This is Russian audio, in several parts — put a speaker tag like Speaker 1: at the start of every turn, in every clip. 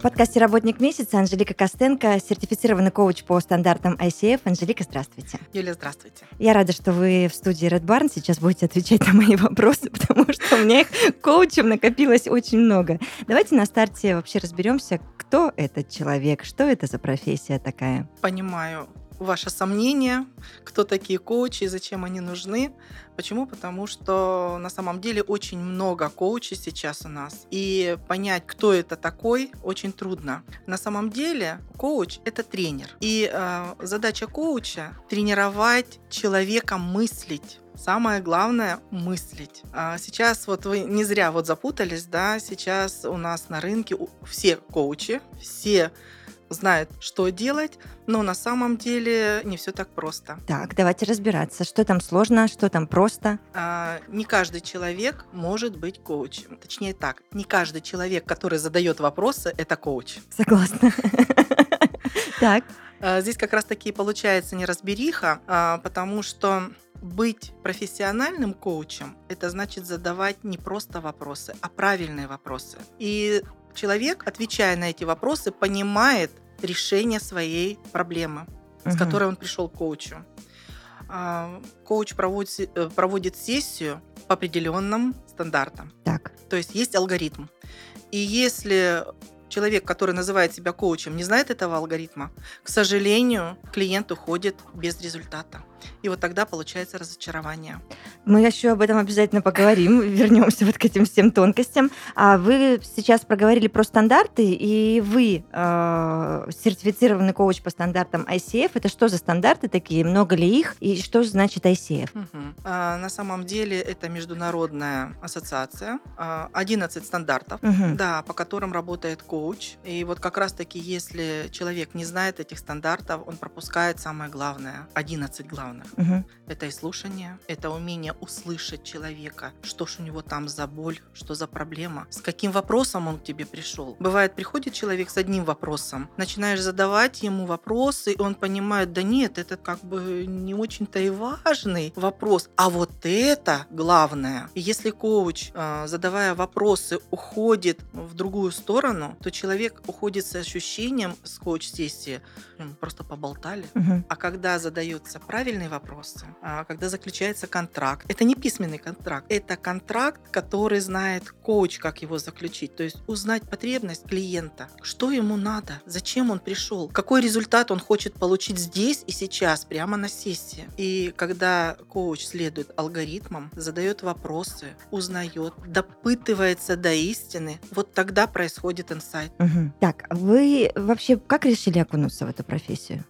Speaker 1: В подкасте «Работник месяца» Анжелика Костенко, сертифицированный коуч по стандартам ICF. Анжелика, здравствуйте.
Speaker 2: Юля, здравствуйте.
Speaker 1: Я рада, что вы в студии Red Barn сейчас будете отвечать на мои вопросы, потому что у меня их коучем накопилось очень много. Давайте на старте вообще разберемся, кто этот человек, что это за профессия такая.
Speaker 2: Понимаю ваше сомнение, кто такие коучи зачем они нужны. Почему? Потому что на самом деле очень много коучей сейчас у нас. И понять, кто это такой, очень трудно. На самом деле коуч — это тренер. И э, задача коуча — тренировать человека мыслить. Самое главное — мыслить. А Сейчас вот вы не зря вот запутались, да, сейчас у нас на рынке все коучи, все знают, что делать, но на самом деле не все так просто.
Speaker 1: Так, давайте разбираться, что там сложно, что там просто.
Speaker 2: А, Не каждый человек может быть коучем. Точнее так, не каждый человек, который задает вопросы, это коуч.
Speaker 1: Согласна. Так,
Speaker 2: А, Здесь как раз таки получается неразбериха, а, потому что быть профессиональным коучем – это значит задавать не просто вопросы, а правильные вопросы. И человек, отвечая на эти вопросы, понимает решение своей проблемы, с
Speaker 1: Мгм.
Speaker 2: которой он пришел к коучу. А, Коуч проводит, э, проводит сессию по определенным стандартам.
Speaker 1: так.
Speaker 2: То есть есть алгоритм. И если человек, который называет себя коучем, не знает этого алгоритма, к сожалению, клиент уходит без результата. И вот тогда получается разочарование.
Speaker 1: Мы еще об этом обязательно поговорим, вернемся вот к этим всем тонкостям. А вы сейчас проговорили про стандарты, и вы э, сертифицированный коуч по стандартам ICF. Это что за стандарты такие? Много ли их? И что значит ICF?
Speaker 2: Мгм. А, на самом деле это международная ассоциация, а, 11 стандартов.
Speaker 1: Мгм.
Speaker 2: Да, по которым работает коуч. И вот как раз-таки, если человек не знает этих стандартов, он пропускает самое главное, 11 главных.
Speaker 1: Мгм.
Speaker 2: Это и слушание, это умение услышать человека, что ж у него там за боль, что за проблема, с каким вопросом он к тебе пришел. Бывает, приходит человек с одним вопросом, начинаешь задавать ему вопросы, и он понимает, да нет, это как бы не очень-то и важный вопрос, а вот это главное. И если коуч, э, задавая вопросы, уходит в другую сторону, то человек уходит с ощущением с коуч-сессии, «М, просто поболтали,
Speaker 1: Мгм.
Speaker 2: а когда задаются правильные вопросы, а когда заключается контракт, это не письменный контракт, это контракт, который знает коуч, как его заключить. То есть узнать потребность клиента, что ему надо, зачем он пришел, какой результат он хочет получить здесь и сейчас, прямо на сессии. И когда коуч следует алгоритмам, задает вопросы, узнает, допытывается до истины, вот тогда происходит инсайт.
Speaker 1: Мгм. Так, вы вообще как решили окунуться в эту профессию?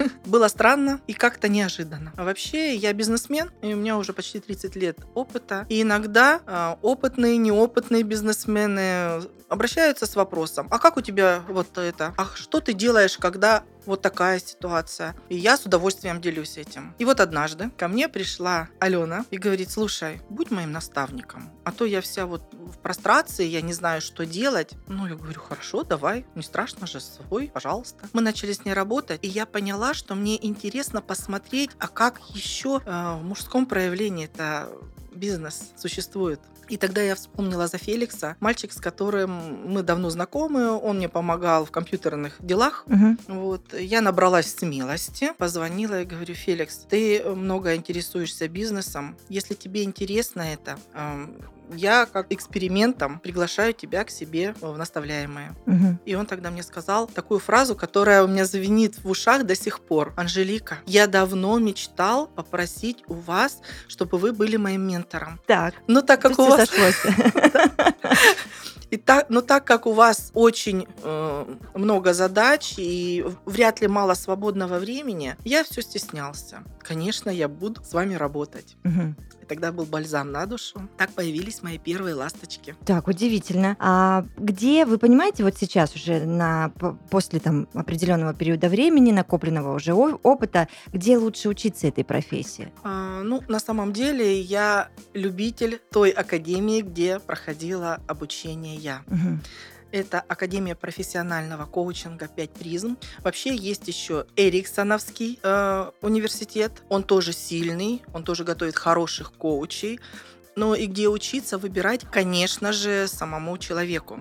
Speaker 2: Было странно и как-то неожиданно. А вообще я бизнесмен, и у меня уже почти 30 лет опыта. И иногда а, опытные, неопытные бизнесмены обращаются с вопросом, а как у тебя вот это? А что ты делаешь, когда вот такая ситуация? И я с удовольствием делюсь этим. И вот однажды ко мне пришла Алена и говорит, слушай, будь моим наставником, а то я вся вот в прострации, я не знаю, что делать. Ну, я говорю, хорошо, давай, не страшно же, свой, пожалуйста. Мы начали с ней работать, и я поняла, что мне интересно посмотреть, а как еще э, в мужском проявлении это бизнес существует. И тогда я вспомнила за Феликса, мальчик, с которым мы давно знакомы, он мне помогал в компьютерных делах.
Speaker 1: Мгм.
Speaker 2: Вот, я набралась смелости, позвонила и говорю, Феликс, ты много интересуешься бизнесом. Если тебе интересно это, эм, я как экспериментом приглашаю тебя к себе в наставляемые.
Speaker 1: Мгм.
Speaker 2: И он тогда мне сказал такую фразу, которая у меня звенит в ушах до сих пор. Анжелика, я давно мечтал попросить у вас, чтобы вы были моим ментором.
Speaker 1: Так,
Speaker 2: Но так как у вас
Speaker 1: сошлось.
Speaker 2: И так, но так как у вас очень э, много задач и вряд ли мало свободного времени, я все стеснялся. Конечно, я буду с вами работать.
Speaker 1: Мгм.
Speaker 2: И тогда был бальзам на душу. Так появились мои первые ласточки.
Speaker 1: Так, удивительно. А где, вы понимаете, вот сейчас уже на, после там определенного периода времени, накопленного уже опыта, где лучше учиться этой профессии?
Speaker 2: А, ну, на самом деле, я любитель той академии, где проходила обучение я.
Speaker 1: Мгм.
Speaker 2: Это Академия профессионального коучинга 5 призм. Вообще есть еще Эриксоновский э, университет. Он тоже сильный, он тоже готовит хороших коучей. Но и где учиться, выбирать, конечно же, самому человеку.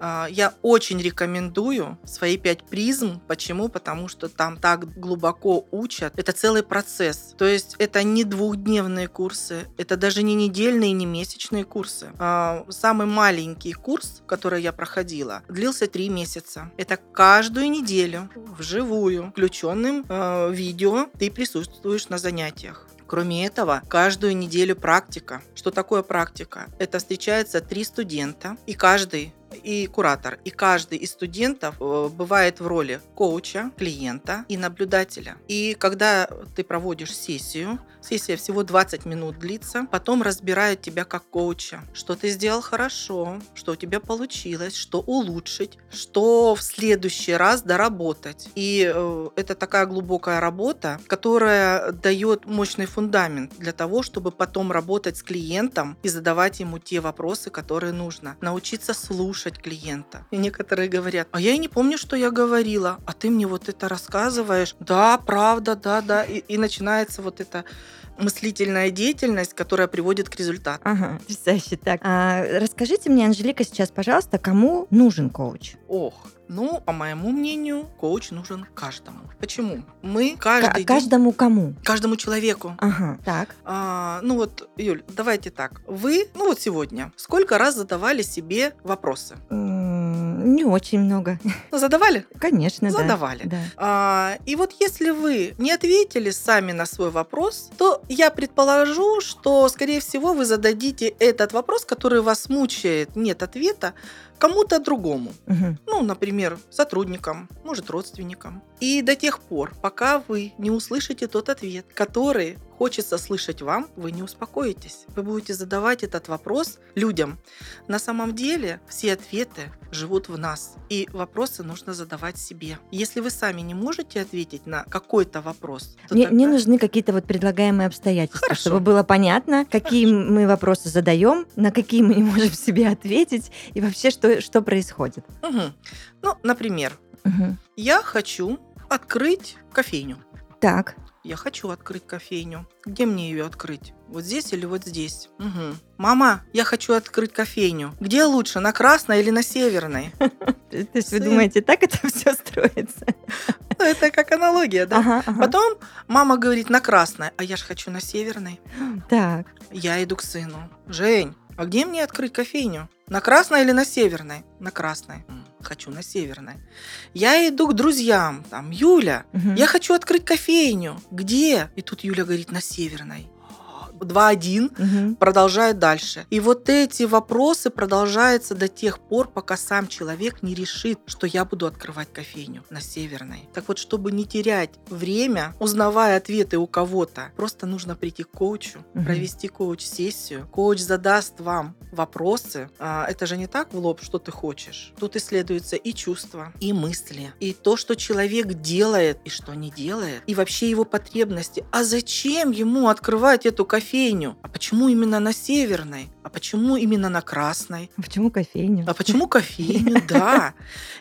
Speaker 2: А, Я очень рекомендую свои пять призм. Почему? Потому что там так глубоко учат. Это целый процесс. То есть это не двухдневные курсы, это даже не недельные, не месячные курсы. А, Самый маленький курс, который я проходила, длился три месяца. Это каждую неделю вживую, включенным э, видео, ты присутствуешь на занятиях. Кроме этого, каждую неделю практика. Что такое практика? Это встречается три студента, и каждый и куратор, и каждый из студентов э, бывает в роли коуча, клиента и наблюдателя. И когда ты проводишь сессию, сессия всего 20 минут длится, потом разбирают тебя как коуча, что ты сделал хорошо, что у тебя получилось, что улучшить, что в следующий раз доработать. И э, это такая глубокая работа, которая дает мощный фундамент для того, чтобы потом работать с клиентом и задавать ему те вопросы, которые нужно. Научиться слушать клиента. И некоторые говорят, а я и не помню, что я говорила, а ты мне вот это рассказываешь. Да, правда, да, да. И, и начинается вот эта мыслительная деятельность, которая приводит к результату.
Speaker 1: Ага, потрясающе. Так, а расскажите мне, Анжелика, сейчас, пожалуйста, кому нужен коуч?
Speaker 2: Ох, ну, по моему мнению, коуч нужен каждому. Почему? Мы
Speaker 1: К-
Speaker 2: каждый день-
Speaker 1: каждому кому?
Speaker 2: каждому человеку.
Speaker 1: Ага, так.
Speaker 2: А, ну вот, Юль, давайте так. Вы, ну вот сегодня, сколько раз задавали себе вопросы?
Speaker 1: Не очень много.
Speaker 2: Ну, задавали?
Speaker 1: Конечно, да.
Speaker 2: Задавали.
Speaker 1: Да.
Speaker 2: А, и вот если вы не ответили сами на свой вопрос, то я предположу, что, скорее всего, вы зададите этот вопрос, который вас мучает, нет ответа, кому-то другому.
Speaker 1: Мгм.
Speaker 2: Ну, например, сотрудникам, может, родственникам. И до тех пор, пока вы не услышите тот ответ, который хочется слышать вам, вы не успокоитесь. Вы будете задавать этот вопрос людям. На самом деле все ответы живут в нас, и вопросы нужно задавать себе. Если вы сами не можете ответить на какой-то вопрос, то
Speaker 1: Мне, мне
Speaker 2: тогда-
Speaker 1: нужны какие-то вот предлагаемые обстоятельства,
Speaker 2: Хорошо.
Speaker 1: чтобы было понятно, какие мы вопросы задаем, на какие мы не можем себе ответить, и вообще, что, что происходит.
Speaker 2: Мгм. Ну, например,
Speaker 1: Мгм.
Speaker 2: я хочу открыть кофейню.
Speaker 1: Так.
Speaker 2: Я хочу открыть кофейню. Где мне ее открыть? Вот здесь или вот здесь? Мгм. Мама, я хочу открыть кофейню. Где лучше, на Красной или на Северной?
Speaker 1: То есть вы думаете, так это все строится?
Speaker 2: Ну, Это как аналогия, да?
Speaker 1: Ага, ага.
Speaker 2: Потом мама говорит на Красной, а я же хочу на Северной.
Speaker 1: Так.
Speaker 2: Я иду к сыну. Жень, а где мне открыть кофейню? На Красной или на Северной? На Красной. «М, Хочу на Северной. Я иду к друзьям. Там, Юля,
Speaker 1: Мгм.
Speaker 2: Я хочу открыть кофейню. Где? И тут Юля говорит, на Северной. 2-1
Speaker 1: Мгм.
Speaker 2: продолжает дальше. И вот эти вопросы продолжаются до тех пор, пока сам человек не решит, что я буду открывать кофейню на Северной. Так вот, чтобы не терять время, узнавая ответы у кого-то, просто нужно прийти к коучу,
Speaker 1: Мгм.
Speaker 2: провести коуч-сессию. Коуч задаст вам вопросы. А, Это же не так в лоб, что ты хочешь. Тут исследуются и чувства, и мысли, и то, что человек делает, и что не делает, и вообще его потребности. А зачем ему открывать эту кофейню? А почему именно на Северной? А почему именно на Красной?
Speaker 1: А Почему кофейню?
Speaker 2: А почему кофейню? Да.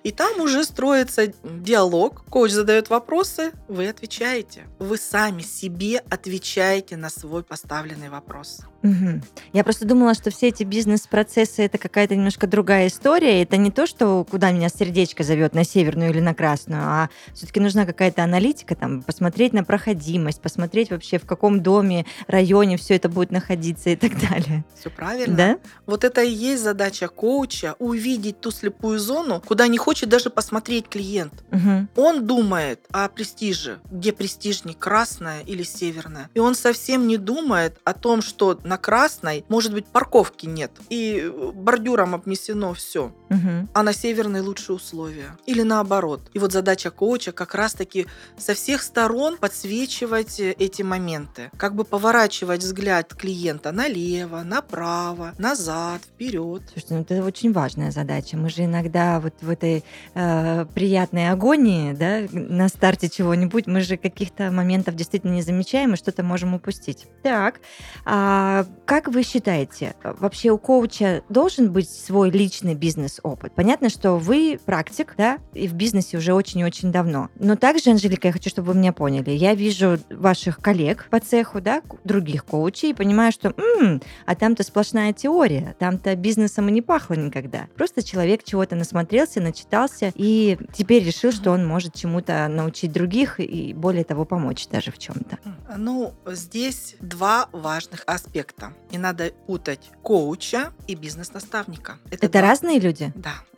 Speaker 2: И там уже строится диалог. Коуч задает вопросы, вы отвечаете. Вы сами себе отвечаете на свой поставленный вопрос.
Speaker 1: Мгм. Я просто думала, что все эти бизнес-процессы это какая-то немножко другая история. Это не то, что куда меня сердечко зовет на северную или на красную, а все-таки нужна какая-то аналитика, там, посмотреть на проходимость, посмотреть вообще в каком доме, районе все это будет находиться и так далее.
Speaker 2: Все правильно?
Speaker 1: Да?
Speaker 2: Вот это и есть задача коуча увидеть ту слепую зону, куда не хочет даже посмотреть клиент.
Speaker 1: Мгм.
Speaker 2: Он думает о престиже, где престижней, красная или северная. И он совсем не думает о том, что на на красной, может быть, парковки нет, и э, бордюром обнесено все,
Speaker 1: Мгм.
Speaker 2: а на северной лучшие условия. Или наоборот. И вот задача коуча как раз-таки со всех сторон подсвечивать э, эти моменты. Как бы поворачивать взгляд клиента налево, направо, назад, вперед.
Speaker 1: Слушайте, ну это очень важная задача. Мы же иногда вот в этой э, приятной агонии, да, на старте чего-нибудь, мы же каких-то моментов действительно не замечаем и что-то можем упустить. Так, а как вы считаете, вообще у коуча должен быть свой личный бизнес-опыт? Понятно, что вы практик, да, и в бизнесе уже очень и очень давно. Но также, Анжелика, я хочу, чтобы вы меня поняли. Я вижу ваших коллег по цеху, да, других коучей, и понимаю, что «М, а там-то сплошная теория, там-то бизнесом и не пахло никогда. Просто человек чего-то насмотрелся, начитался, и теперь решил, что он может чему-то научить других и, более того, помочь даже в чем-то.
Speaker 2: Ну, здесь два важных аспекта. Не надо путать коуча и бизнес-наставника.
Speaker 1: Это,
Speaker 2: два-
Speaker 1: разные люди?
Speaker 2: Да.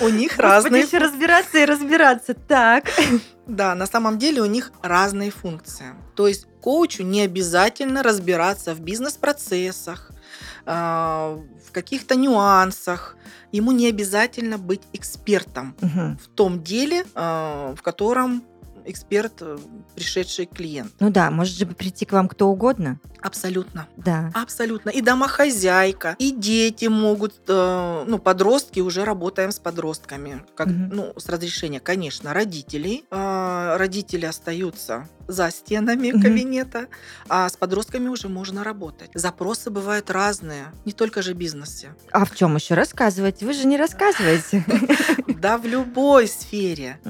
Speaker 2: У них разные...
Speaker 1: еще разбираться и разбираться. Так.
Speaker 2: Да, на самом деле у них разные функции. То есть коучу не обязательно разбираться в бизнес-процессах, а, в каких-то нюансах. Ему не обязательно быть экспертом
Speaker 1: Мгм.
Speaker 2: в том деле, а, в котором эксперт, э, пришедший клиент.
Speaker 1: Ну да, может же прийти к вам кто угодно.
Speaker 2: Абсолютно.
Speaker 1: Да.
Speaker 2: Абсолютно. И домохозяйка, и дети могут, э, ну, подростки, уже работаем с подростками, как,
Speaker 1: Мгм.
Speaker 2: ну, с разрешения, конечно, родителей. А, Родители остаются за стенами
Speaker 1: Мгм.
Speaker 2: кабинета, а с подростками уже можно работать. Запросы бывают разные, не только же в бизнесе.
Speaker 1: А в чем еще рассказывать? Вы же не рассказываете.
Speaker 2: Да, в любой сфере.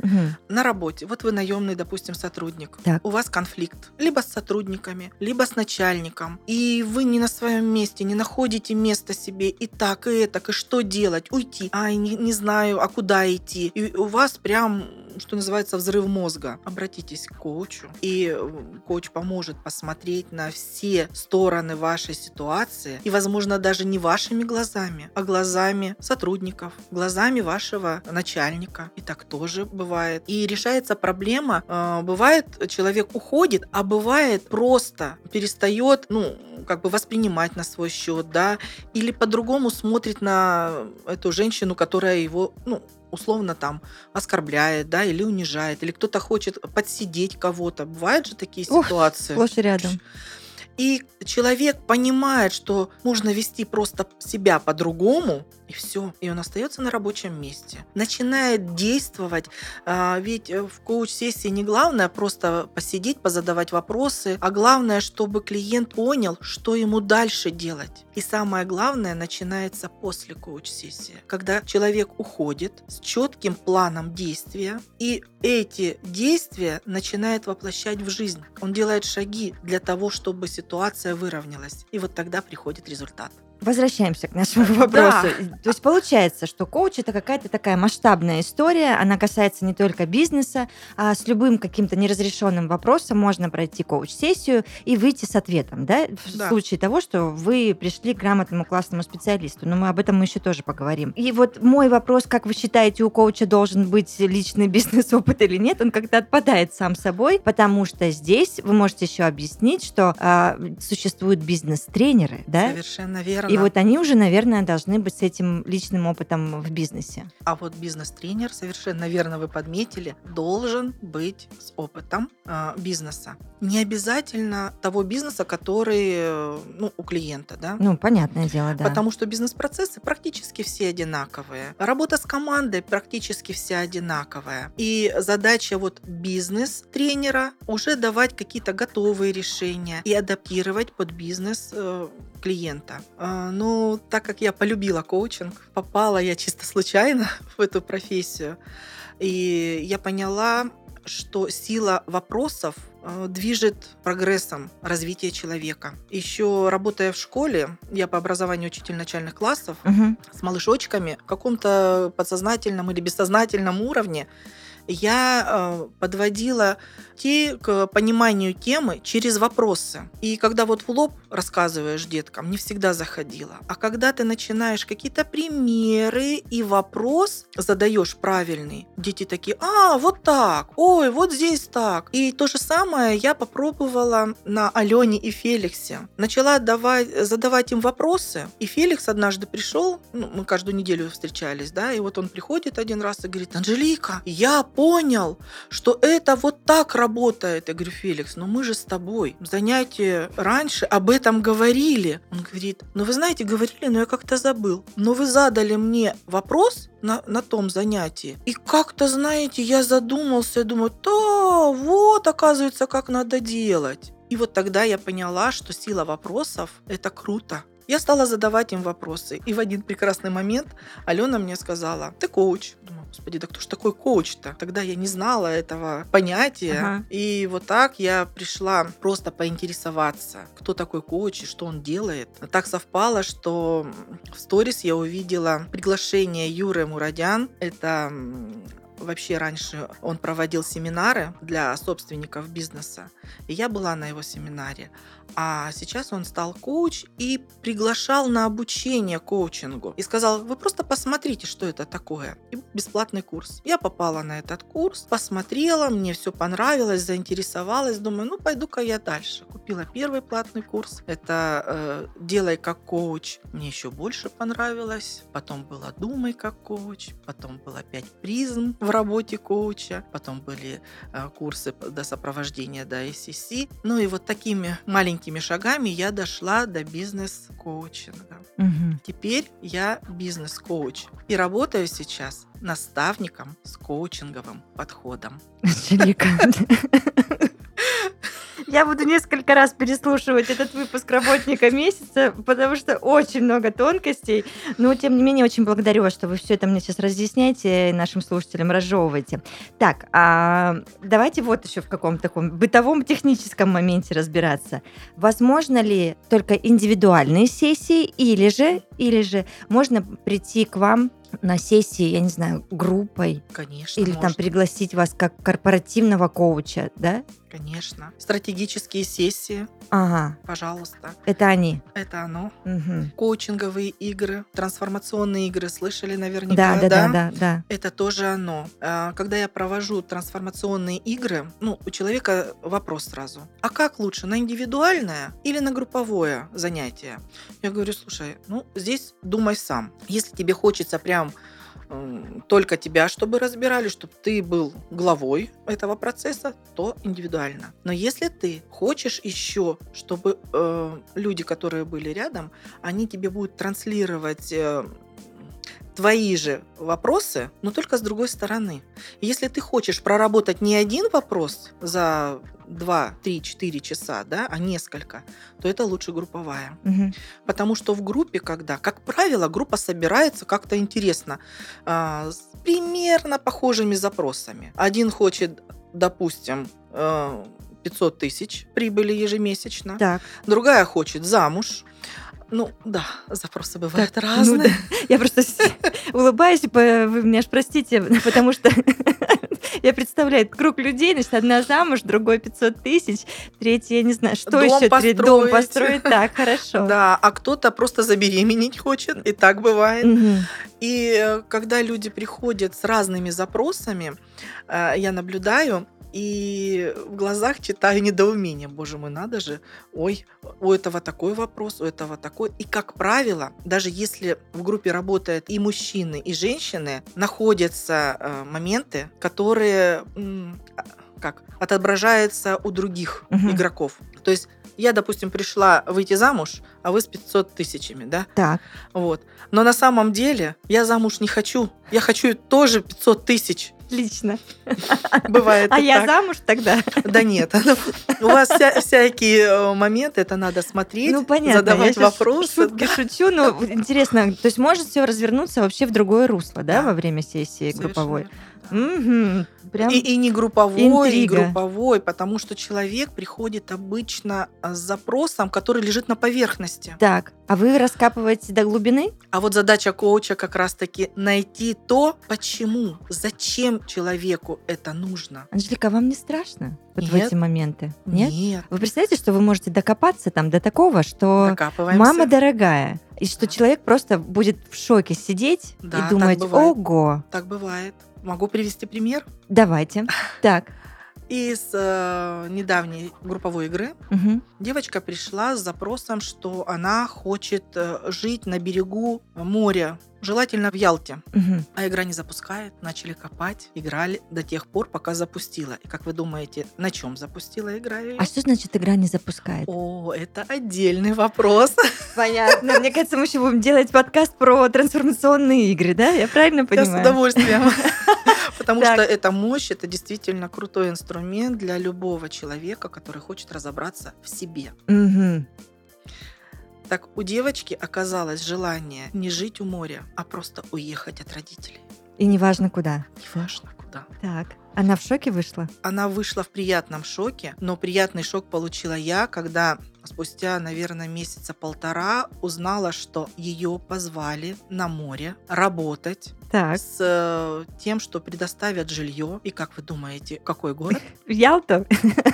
Speaker 2: На работе, вот вы наемный, допустим, сотрудник. У вас конфликт либо с сотрудниками, либо с начальником. И вы не на своем месте, не находите места себе и так, и так, и что делать? Уйти? Ай, не знаю, а куда идти? И у вас прям, что называется, взрыв мозга. Обратитесь к коучу, и э, коуч поможет посмотреть на все стороны вашей ситуации, и, возможно, даже не вашими глазами, а глазами сотрудников, глазами вашего начальника. И так тоже бывает. И решается проблема. э, Бывает, человек уходит, а бывает просто перестает, ну, как бы воспринимать на свой счет, да, или по-другому смотрит на эту женщину, которая его, ну, условно там оскорбляет, да, или унижает, или кто-то хочет подсидеть кого-то. Бывают же такие
Speaker 1: Ух,
Speaker 2: ситуации.
Speaker 1: И рядом.
Speaker 2: И человек понимает, что можно вести просто себя по-другому, и все. И он остается на рабочем месте. Начинает действовать. А, Ведь э, в коуч-сессии не главное просто посидеть, позадавать вопросы, а главное, чтобы клиент понял, что ему дальше делать. И самое главное начинается после коуч-сессии, когда человек уходит с четким планом действия, и эти действия начинает воплощать в жизнь. Он делает шаги для того, чтобы ситуация выровнялась. И вот тогда приходит результат.
Speaker 1: Возвращаемся к нашему вопросу. То есть получается, что коуч это какая-то такая масштабная история, она касается не только бизнеса, а с любым каким-то неразрешенным вопросом можно пройти коуч-сессию и выйти с ответом, да, в
Speaker 2: Да.
Speaker 1: случае того, что вы пришли к грамотному классному специалисту. Но мы об этом мы еще тоже поговорим. И вот мой вопрос, как вы считаете, у коуча должен быть личный бизнес-опыт или нет, он как-то отпадает сам собой, потому что здесь вы можете еще объяснить, что а, существуют бизнес-тренеры, да,
Speaker 2: Совершенно верно.
Speaker 1: И вот они уже, наверное, должны быть с этим личным опытом в бизнесе.
Speaker 2: А вот бизнес-тренер, совершенно верно вы подметили, должен быть с опытом э, бизнеса. Не обязательно того бизнеса, который ну, у клиента, да?
Speaker 1: Ну, понятное дело, да.
Speaker 2: Потому что бизнес-процессы практически все одинаковые. Работа с командой практически вся одинаковая. И задача вот бизнес-тренера уже давать какие-то готовые решения и адаптировать под бизнес э, клиента. Ну, так как я полюбила коучинг, попала я чисто случайно в эту профессию, и я поняла, что сила вопросов э, движет прогрессом развития человека. Еще работая в школе, я по образованию учитель начальных классов,
Speaker 1: Мгм.
Speaker 2: с малышочками в каком-то подсознательном или бессознательном уровне я э, подводила те к пониманию темы через вопросы. И когда вот в лоб рассказываешь деткам, не всегда заходила. А когда ты начинаешь какие-то примеры и вопрос задаешь правильный, дети такие, а, вот так, ой, вот здесь так. И то же самое я попробовала на Алене и Феликсе. Начала давать, задавать им вопросы, и Феликс однажды пришел, ну, мы каждую неделю встречались, да, и вот он приходит один раз и говорит, Анжелика, я понял, что это вот так работает. Я говорю, Феликс, ну мы же с тобой занятия раньше об этом говорили. Он говорит, ну вы знаете, говорили, но я как-то забыл. Но вы задали мне вопрос на, на том занятии. И как-то, знаете, я задумался, я думаю, то вот, оказывается, как надо делать. И вот тогда я поняла, что сила вопросов – это круто. Я стала задавать им вопросы. И в один прекрасный момент Алена мне сказала, ты коуч. Думаю, господи, да кто ж такой коуч-то? Тогда я не знала этого понятия.
Speaker 1: Ага.
Speaker 2: И вот так я пришла просто поинтересоваться, кто такой коуч и что он делает. Так совпало, что в сторис я увидела приглашение Юры Мурадян. Это вообще раньше он проводил семинары для собственников бизнеса, и я была на его семинаре. А сейчас он стал коуч и приглашал на обучение коучингу. И сказал, вы просто посмотрите, что это такое. И бесплатный курс. Я попала на этот курс, посмотрела, мне все понравилось, заинтересовалась. Думаю, ну пойду-ка я дальше. Купила первый платный курс. Это э, «Делай как коуч». Мне еще больше понравилось. Потом было «Думай как коуч». Потом было «Пять призм» в работе коуча. Потом были э, курсы до сопровождения до SEC. Ну и вот такими маленькими шагами я дошла до бизнес-коучинга.
Speaker 1: Мгм.
Speaker 2: Теперь я бизнес-коуч и работаю сейчас наставником с коучинговым подходом.
Speaker 1: Анжелика. Я буду несколько раз переслушивать этот выпуск работника месяца, потому что очень много тонкостей. Но, тем не менее, очень благодарю вас, что вы все это мне сейчас разъясняете и нашим слушателям разжевываете. Так, а давайте вот еще в каком таком бытовом техническом моменте разбираться. Возможно ли только индивидуальные сессии или же, или же можно прийти к вам на сессии, я не знаю, группой,
Speaker 2: Конечно,
Speaker 1: или там
Speaker 2: можно.
Speaker 1: пригласить вас как корпоративного коуча, да?
Speaker 2: Конечно. Стратегические сессии,
Speaker 1: Ага,
Speaker 2: пожалуйста.
Speaker 1: это они.
Speaker 2: Это оно.
Speaker 1: Мгм.
Speaker 2: Коучинговые игры, трансформационные игры, слышали наверняка,
Speaker 1: Да, да, да, да, да.
Speaker 2: Это тоже оно. А, Когда я провожу трансформационные игры, ну, у человека вопрос сразу. А как лучше, на индивидуальное или на групповое занятие? Я говорю, слушай, ну, здесь думай сам. Если тебе хочется прям только тебя, чтобы разбирали, чтобы ты был главой этого процесса, то индивидуально. Но если ты хочешь еще, чтобы э, люди, которые были рядом, они тебе будут транслировать э, твои же вопросы, но только с другой стороны. Если ты хочешь проработать не один вопрос за 2, 3, 4 часа, да, а несколько, то это лучше групповая.
Speaker 1: Мгм.
Speaker 2: Потому что в группе, когда, как правило, группа собирается как-то интересно, а, с примерно похожими запросами. Один хочет, допустим, э, 500 тысяч прибыли ежемесячно,
Speaker 1: Так,
Speaker 2: другая хочет замуж. Ну, да, запросы бывают
Speaker 1: Так, ну
Speaker 2: разные.
Speaker 1: да. я просто улыбаюсь, вы меня ж простите, потому что я представляю круг людей, значит, одна замуж, другой 500 тысяч, третья, я не знаю, что
Speaker 2: Дом
Speaker 1: еще, треть- дом
Speaker 2: построить.
Speaker 1: построить, так, хорошо.
Speaker 2: Да, а кто-то просто забеременеть хочет, и так бывает.
Speaker 1: Мгм.
Speaker 2: И э, когда люди приходят с разными запросами, э, я наблюдаю и в глазах читаю недоумение. Боже мой, надо же. Ой, у этого такой вопрос, у этого такой. И, как правило, даже если в группе работают и мужчины, и женщины, находятся э, моменты, которые а, как отображаются у других
Speaker 1: Мгм.
Speaker 2: игроков. То есть я, допустим, пришла выйти замуж, а вы с 500 тысячами, да?
Speaker 1: Так,
Speaker 2: Вот. Но на самом деле я замуж не хочу. Я хочу тоже 500 тысяч.
Speaker 1: Отлично.
Speaker 2: Бывает
Speaker 1: А я замуж тогда?
Speaker 2: Да нет. У вас вся- всякие э, моменты, это надо смотреть,
Speaker 1: Ну,
Speaker 2: задавать вопросы.
Speaker 1: Шутки шучу, но интересно, то есть может все развернуться вообще в другое русло, да, во время сессии групповой? Мгм. Прям
Speaker 2: И, и не групповой, и
Speaker 1: интрига.
Speaker 2: групповой, потому что человек приходит обычно а, с запросом, который лежит на поверхности.
Speaker 1: так. А вы раскапываете до глубины?
Speaker 2: А вот задача коуча как раз-таки найти то, почему, зачем человеку это нужно.
Speaker 1: Анжелика, а вам не страшно вот в
Speaker 2: Нет.
Speaker 1: эти моменты? Нет?
Speaker 2: Нет.
Speaker 1: Вы представляете, что вы можете докопаться там до такого, что мама дорогая, и что
Speaker 2: Да.
Speaker 1: человек просто будет в шоке сидеть
Speaker 2: Да,
Speaker 1: и
Speaker 2: так
Speaker 1: думать,
Speaker 2: бывает.
Speaker 1: ого,
Speaker 2: Так бывает. Могу привести пример
Speaker 1: давайте. Так.
Speaker 2: Из э, недавней групповой игры.
Speaker 1: Мгм.
Speaker 2: Девочка пришла с запросом, что она хочет э, жить на берегу моря, желательно в Ялте.
Speaker 1: Мгм.
Speaker 2: А игра не запускает, начали копать, играли до тех пор, пока запустила. И как вы думаете, на чем запустила игра?
Speaker 1: А что значит игра не запускает?
Speaker 2: О, это отдельный вопрос.
Speaker 1: Понятно. Мне кажется, мы еще будем делать подкаст про трансформационные игры, да? Я правильно
Speaker 2: Я с
Speaker 1: понимаю?
Speaker 2: удовольствием. Потому
Speaker 1: Так.
Speaker 2: что эта мощь, это действительно крутой инструмент для любого человека, который хочет разобраться в себе.
Speaker 1: Мгм.
Speaker 2: Так у девочки оказалось желание не жить у моря, а просто уехать от родителей.
Speaker 1: И неважно куда.
Speaker 2: Неважно куда.
Speaker 1: Так. Она в шоке вышла?
Speaker 2: Она вышла в приятном шоке, но приятный шок получила я, когда спустя, наверное, месяца полтора узнала, что ее позвали на море работать
Speaker 1: Так.
Speaker 2: с э, тем, что предоставят жилье. И как вы думаете, какой город?
Speaker 1: В Ялту?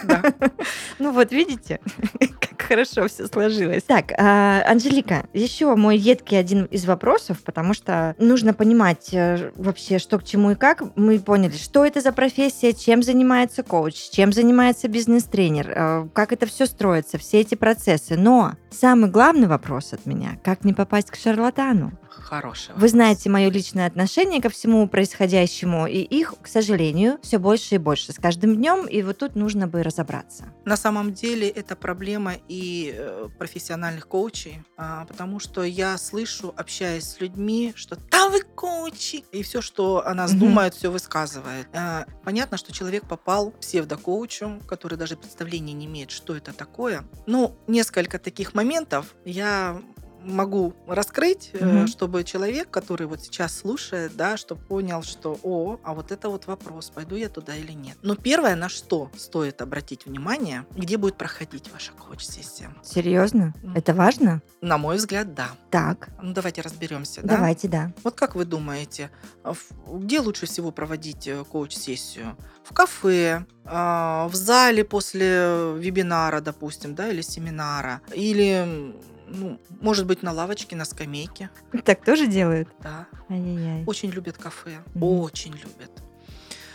Speaker 2: Да.
Speaker 1: Ну вот, видите, как хорошо все сложилось. Так, а, Анжелика, еще мой едкий один из вопросов, потому что нужно понимать э, вообще, что к чему и как. Мы поняли, что это за профессия, чем занимается коуч, чем занимается бизнес-тренер, э, как это все строится, все эти процессы. Но самый главный вопрос от меня, как не попасть к шарлатану?
Speaker 2: Хороший.
Speaker 1: Вы
Speaker 2: вопрос.
Speaker 1: знаете мое личное отношение ко всему происходящему, и их, к сожалению, все больше и больше с каждым днем, и вот тут нужно бы разобраться.
Speaker 2: На самом деле это проблема и э, профессиональных коучей, а, потому что я слышу, общаясь с людьми, что там вы коучи, и все, что она думает, все высказывает. А, Понятно, что человек попал к псевдокоучу, который даже представления не имеет, что это такое. Ну, несколько таких моментов я могу раскрыть,
Speaker 1: Мгм.
Speaker 2: чтобы человек, который вот сейчас слушает, да, чтобы понял, что, о, а вот это вот вопрос, пойду я туда или нет. Но первое, на что стоит обратить внимание, где будет проходить ваша коуч-сессия.
Speaker 1: Серьезно? Это важно?
Speaker 2: На мой взгляд, да.
Speaker 1: Так,
Speaker 2: Ну, давайте разберемся, да?
Speaker 1: давайте, да.
Speaker 2: Вот как вы думаете, а где лучше всего проводить э, коуч-сессию? В кафе, а, в зале после вебинара, допустим, да, или семинара, или, ну, может быть, на лавочке, на скамейке,
Speaker 1: Так тоже делают?
Speaker 2: да.
Speaker 1: Ай-яй-яй.
Speaker 2: Очень любят кафе,
Speaker 1: Мгм.
Speaker 2: очень любят.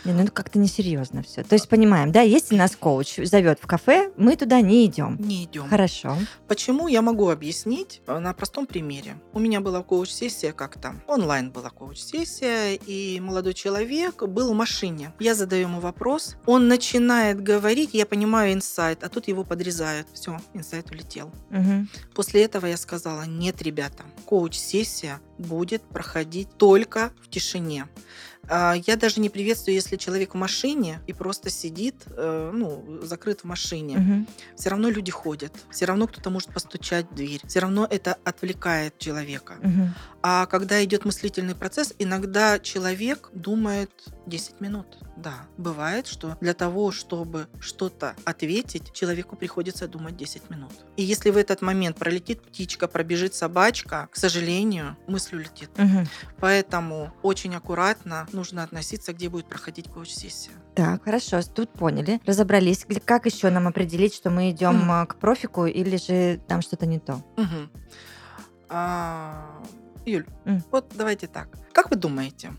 Speaker 1: Не, ну это как-то несерьезно все. То есть понимаем, да, если нас коуч зовет в кафе, мы туда не идем.
Speaker 2: Не идем.
Speaker 1: Хорошо.
Speaker 2: Почему я могу объяснить э, на простом примере. У меня была коуч-сессия как-то. Онлайн была коуч-сессия, и молодой человек был в машине. Я задаю ему вопрос, он начинает говорить, я понимаю инсайт, а тут его подрезают. Все, инсайт улетел.
Speaker 1: Мгм.
Speaker 2: После этого я сказала, нет, ребята, коуч-сессия будет проходить только в тишине. А, Я даже не приветствую, если человек в машине и просто сидит, э, ну, закрыт в машине
Speaker 1: Мгм.
Speaker 2: все равно люди ходят, все равно кто-то может постучать в дверь, все равно это отвлекает человека.
Speaker 1: Мгм.
Speaker 2: А когда идет мыслительный процесс, иногда человек думает 10 минут. Да, бывает, что для того, чтобы что-то ответить, человеку приходится думать 10 минут. И если в этот момент пролетит птичка, пробежит собачка, к сожалению, мысль улетит.
Speaker 1: Мгм.
Speaker 2: Поэтому очень аккуратно нужно относиться, где будет проходить коуч-сессия.
Speaker 1: Так, хорошо, тут поняли, разобрались. Как еще нам определить, что мы идем
Speaker 2: Мгм.
Speaker 1: а, к профику или же там что-то не то?
Speaker 2: Мгм. А, Юль,
Speaker 1: М.
Speaker 2: вот давайте так. Как вы думаете,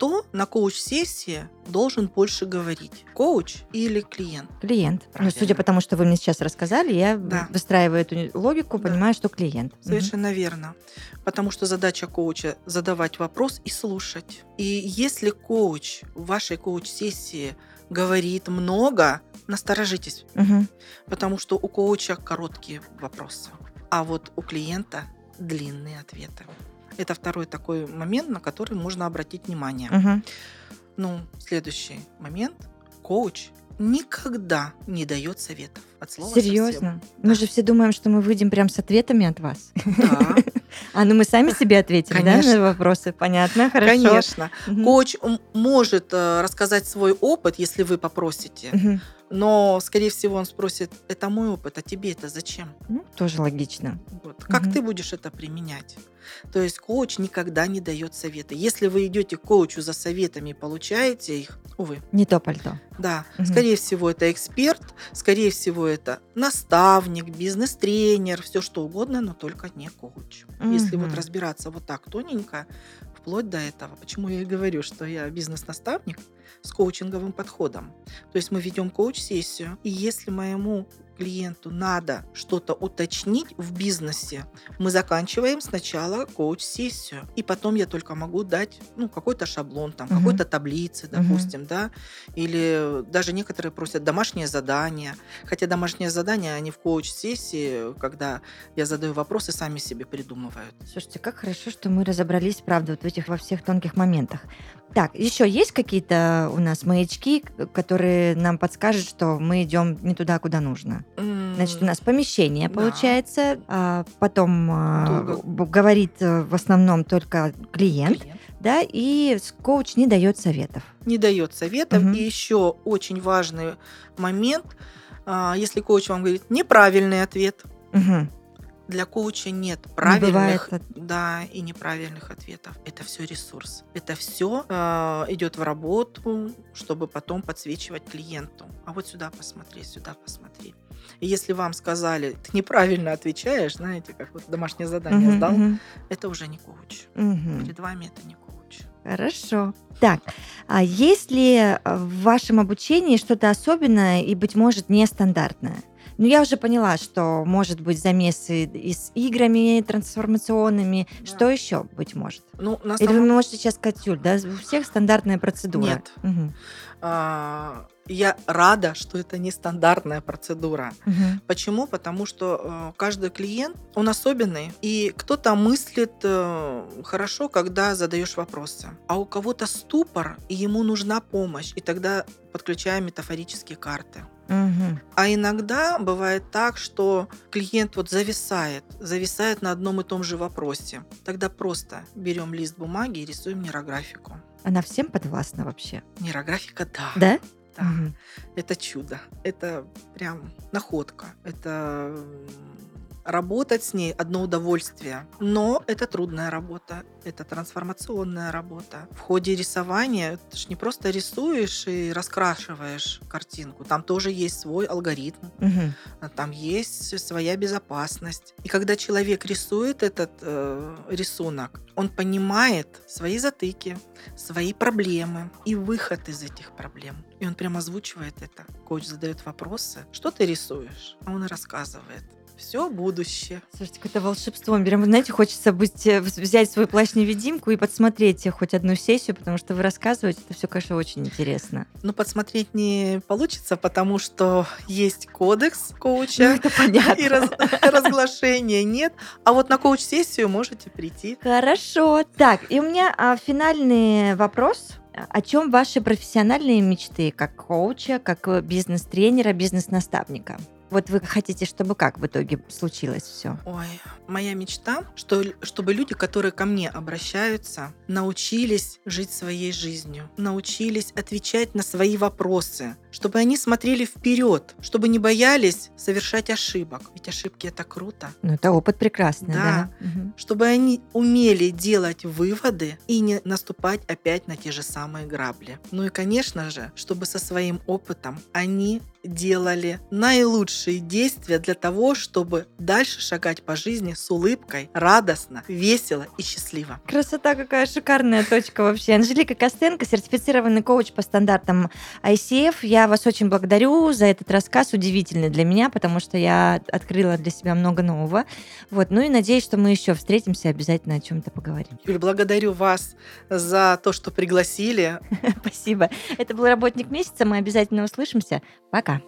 Speaker 2: кто на коуч-сессии должен больше говорить? Коуч или клиент?
Speaker 1: Клиент. Ну, судя по тому, что вы мне сейчас рассказали, я
Speaker 2: Да.
Speaker 1: выстраиваю эту логику,
Speaker 2: Да.
Speaker 1: понимаю, что клиент.
Speaker 2: Совершенно верно. Потому что задача коуча задавать вопрос и слушать. И если коуч в вашей коуч-сессии говорит много, насторожитесь,
Speaker 1: Мгм.
Speaker 2: потому что у коуча короткие вопросы, а вот у клиента длинные ответы. Это второй такой момент, на который можно обратить внимание.
Speaker 1: Мгм.
Speaker 2: Ну, следующий момент. Коуч никогда не дает советов. От слова совсем.
Speaker 1: Серьезно? Мы
Speaker 2: Да.
Speaker 1: же все думаем, что мы выйдем прям с ответами от вас.
Speaker 2: Да.
Speaker 1: А, ну мы сами себе ответили, да, на вопросы? Понятно, хорошо.
Speaker 2: Конечно. Коуч может э, рассказать свой опыт, если вы попросите. Но, скорее всего, он спросит, это мой опыт, а тебе это зачем?
Speaker 1: Ну, тоже логично.
Speaker 2: Вот. Как
Speaker 1: Мгм.
Speaker 2: ты будешь это применять? То есть коуч никогда не дает советы. Если вы идете к коучу за советами и получаете их, увы,
Speaker 1: Не то пальто.
Speaker 2: да,
Speaker 1: Мгм.
Speaker 2: скорее всего, это эксперт, скорее всего, это наставник, бизнес-тренер, все что угодно, но только не коуч. Если вот разбираться вот так тоненько, вплоть до этого, почему я и говорю, что я бизнес-наставник с коучинговым подходом. То есть мы ведем коуч-сессию, и если моему клиенту надо что-то уточнить в бизнесе, мы заканчиваем сначала коуч-сессию, и потом я только могу дать ну, какой-то шаблон, там,
Speaker 1: Мгм.
Speaker 2: какой-то таблицы, допустим, да, или даже некоторые просят домашнее задание, хотя домашнее задание они в коуч-сессии, когда я задаю вопросы, сами себе придумывают.
Speaker 1: Слушайте, как хорошо, что мы разобрались, правда, вот в этих во всех тонких моментах. Так, еще есть какие-то у нас маячки, которые нам подскажут, что мы идем не туда, куда нужно? Значит, у нас помещение
Speaker 2: Да.
Speaker 1: получается, а, потом а, говорит э, в основном только клиент,
Speaker 2: Клиент
Speaker 1: да, и коуч не дает советов.
Speaker 2: не дает советов.
Speaker 1: Мгм.
Speaker 2: И еще очень важный момент, а, если коуч вам говорит неправильный ответ,
Speaker 1: Мгм.
Speaker 2: Для коуча нет
Speaker 1: Не
Speaker 2: правильных
Speaker 1: бывает от-
Speaker 2: да, и неправильных ответов. Это все ресурс. Это все идет в работу, чтобы потом подсвечивать клиенту. А вот сюда посмотри, сюда посмотри. И если вам сказали, ты неправильно отвечаешь, знаете, как вот домашнее задание
Speaker 1: Мгм,
Speaker 2: сдал,
Speaker 1: мгм,
Speaker 2: это уже не коуч.
Speaker 1: мгм.
Speaker 2: Перед вами это не коуч.
Speaker 1: Хорошо. Так, а есть ли э, в вашем обучении что-то особенное и, быть может, нестандартное? Ну, я уже поняла, что может быть замесы и с играми трансформационными.
Speaker 2: Да.
Speaker 1: Что еще, быть может?
Speaker 2: Ну, на
Speaker 1: Или
Speaker 2: самом
Speaker 1: вы можете сейчас сказать, Юль, да, у всех стандартная процедура?
Speaker 2: Нет.
Speaker 1: Мгм.
Speaker 2: а, я рада, что это нестандартная процедура.
Speaker 1: Мгм.
Speaker 2: Почему? Потому что э, каждый клиент, он особенный, и кто-то мыслит э, хорошо, когда задаешь вопросы, а у кого-то ступор, и ему нужна помощь, и тогда подключаем метафорические карты.
Speaker 1: Мгм.
Speaker 2: А иногда бывает так, что клиент вот зависает, зависает на одном и том же вопросе. Тогда просто берем лист бумаги и рисуем нейрографику.
Speaker 1: Она всем подвластна вообще?
Speaker 2: Нейрографика, да.
Speaker 1: Да?
Speaker 2: да.
Speaker 1: Мгм.
Speaker 2: Это чудо. Это прям находка. Это работать с ней одно удовольствие. Но это трудная работа. Это трансформационная работа. В ходе рисования ты ж не просто рисуешь и раскрашиваешь картинку. Там тоже есть свой алгоритм. А Там есть своя безопасность. И когда человек рисует этот э, рисунок, он понимает свои затыки, свои проблемы и выход из этих проблем. И он прямо озвучивает это. Коуч задает вопросы. Что ты рисуешь? А он рассказывает. Все будущее.
Speaker 1: Слушайте, какое-то волшебство. Прям, знаете, хочется быть, э, взять свой плащ-невидимку и подсмотреть хоть одну сессию, потому что вы рассказываете, это все, конечно, очень интересно.
Speaker 2: Но подсмотреть не получится, потому что есть кодекс
Speaker 1: Ну,
Speaker 2: коуча.
Speaker 1: это понятно.
Speaker 2: И раз- разглашения нет. А вот на коуч-сессию можете прийти.
Speaker 1: Хорошо. Так, и у меня а, финальный вопрос. О чем ваши профессиональные мечты как коуча, как э, бизнес-тренера, бизнес-наставника? Вот вы хотите, чтобы как в итоге случилось все?
Speaker 2: Ой, моя мечта, что, чтобы люди, которые ко мне обращаются, научились жить своей жизнью, научились отвечать на свои вопросы, чтобы они смотрели вперед, чтобы не боялись совершать ошибок. Ведь ошибки это круто.
Speaker 1: Ну, это опыт прекрасный, да.
Speaker 2: Да. Чтобы они умели делать выводы и не наступать опять на те же самые грабли. Ну и, конечно же, чтобы со своим опытом они делали наилучшие действия для того, чтобы дальше шагать по жизни с улыбкой, радостно, весело и счастливо.
Speaker 1: Красота какая шикарная точка вообще. Анжелика Костенко, сертифицированный коуч по стандартам ICF. Я вас очень благодарю за этот рассказ, удивительный для меня, потому что я открыла для себя много нового. Вот, ну и надеюсь, что мы еще встретимся, обязательно о чем-то поговорим.
Speaker 2: Юль, благодарю вас за то, что пригласили.
Speaker 1: Спасибо. Это был работник месяца. Мы обязательно услышимся. Пока.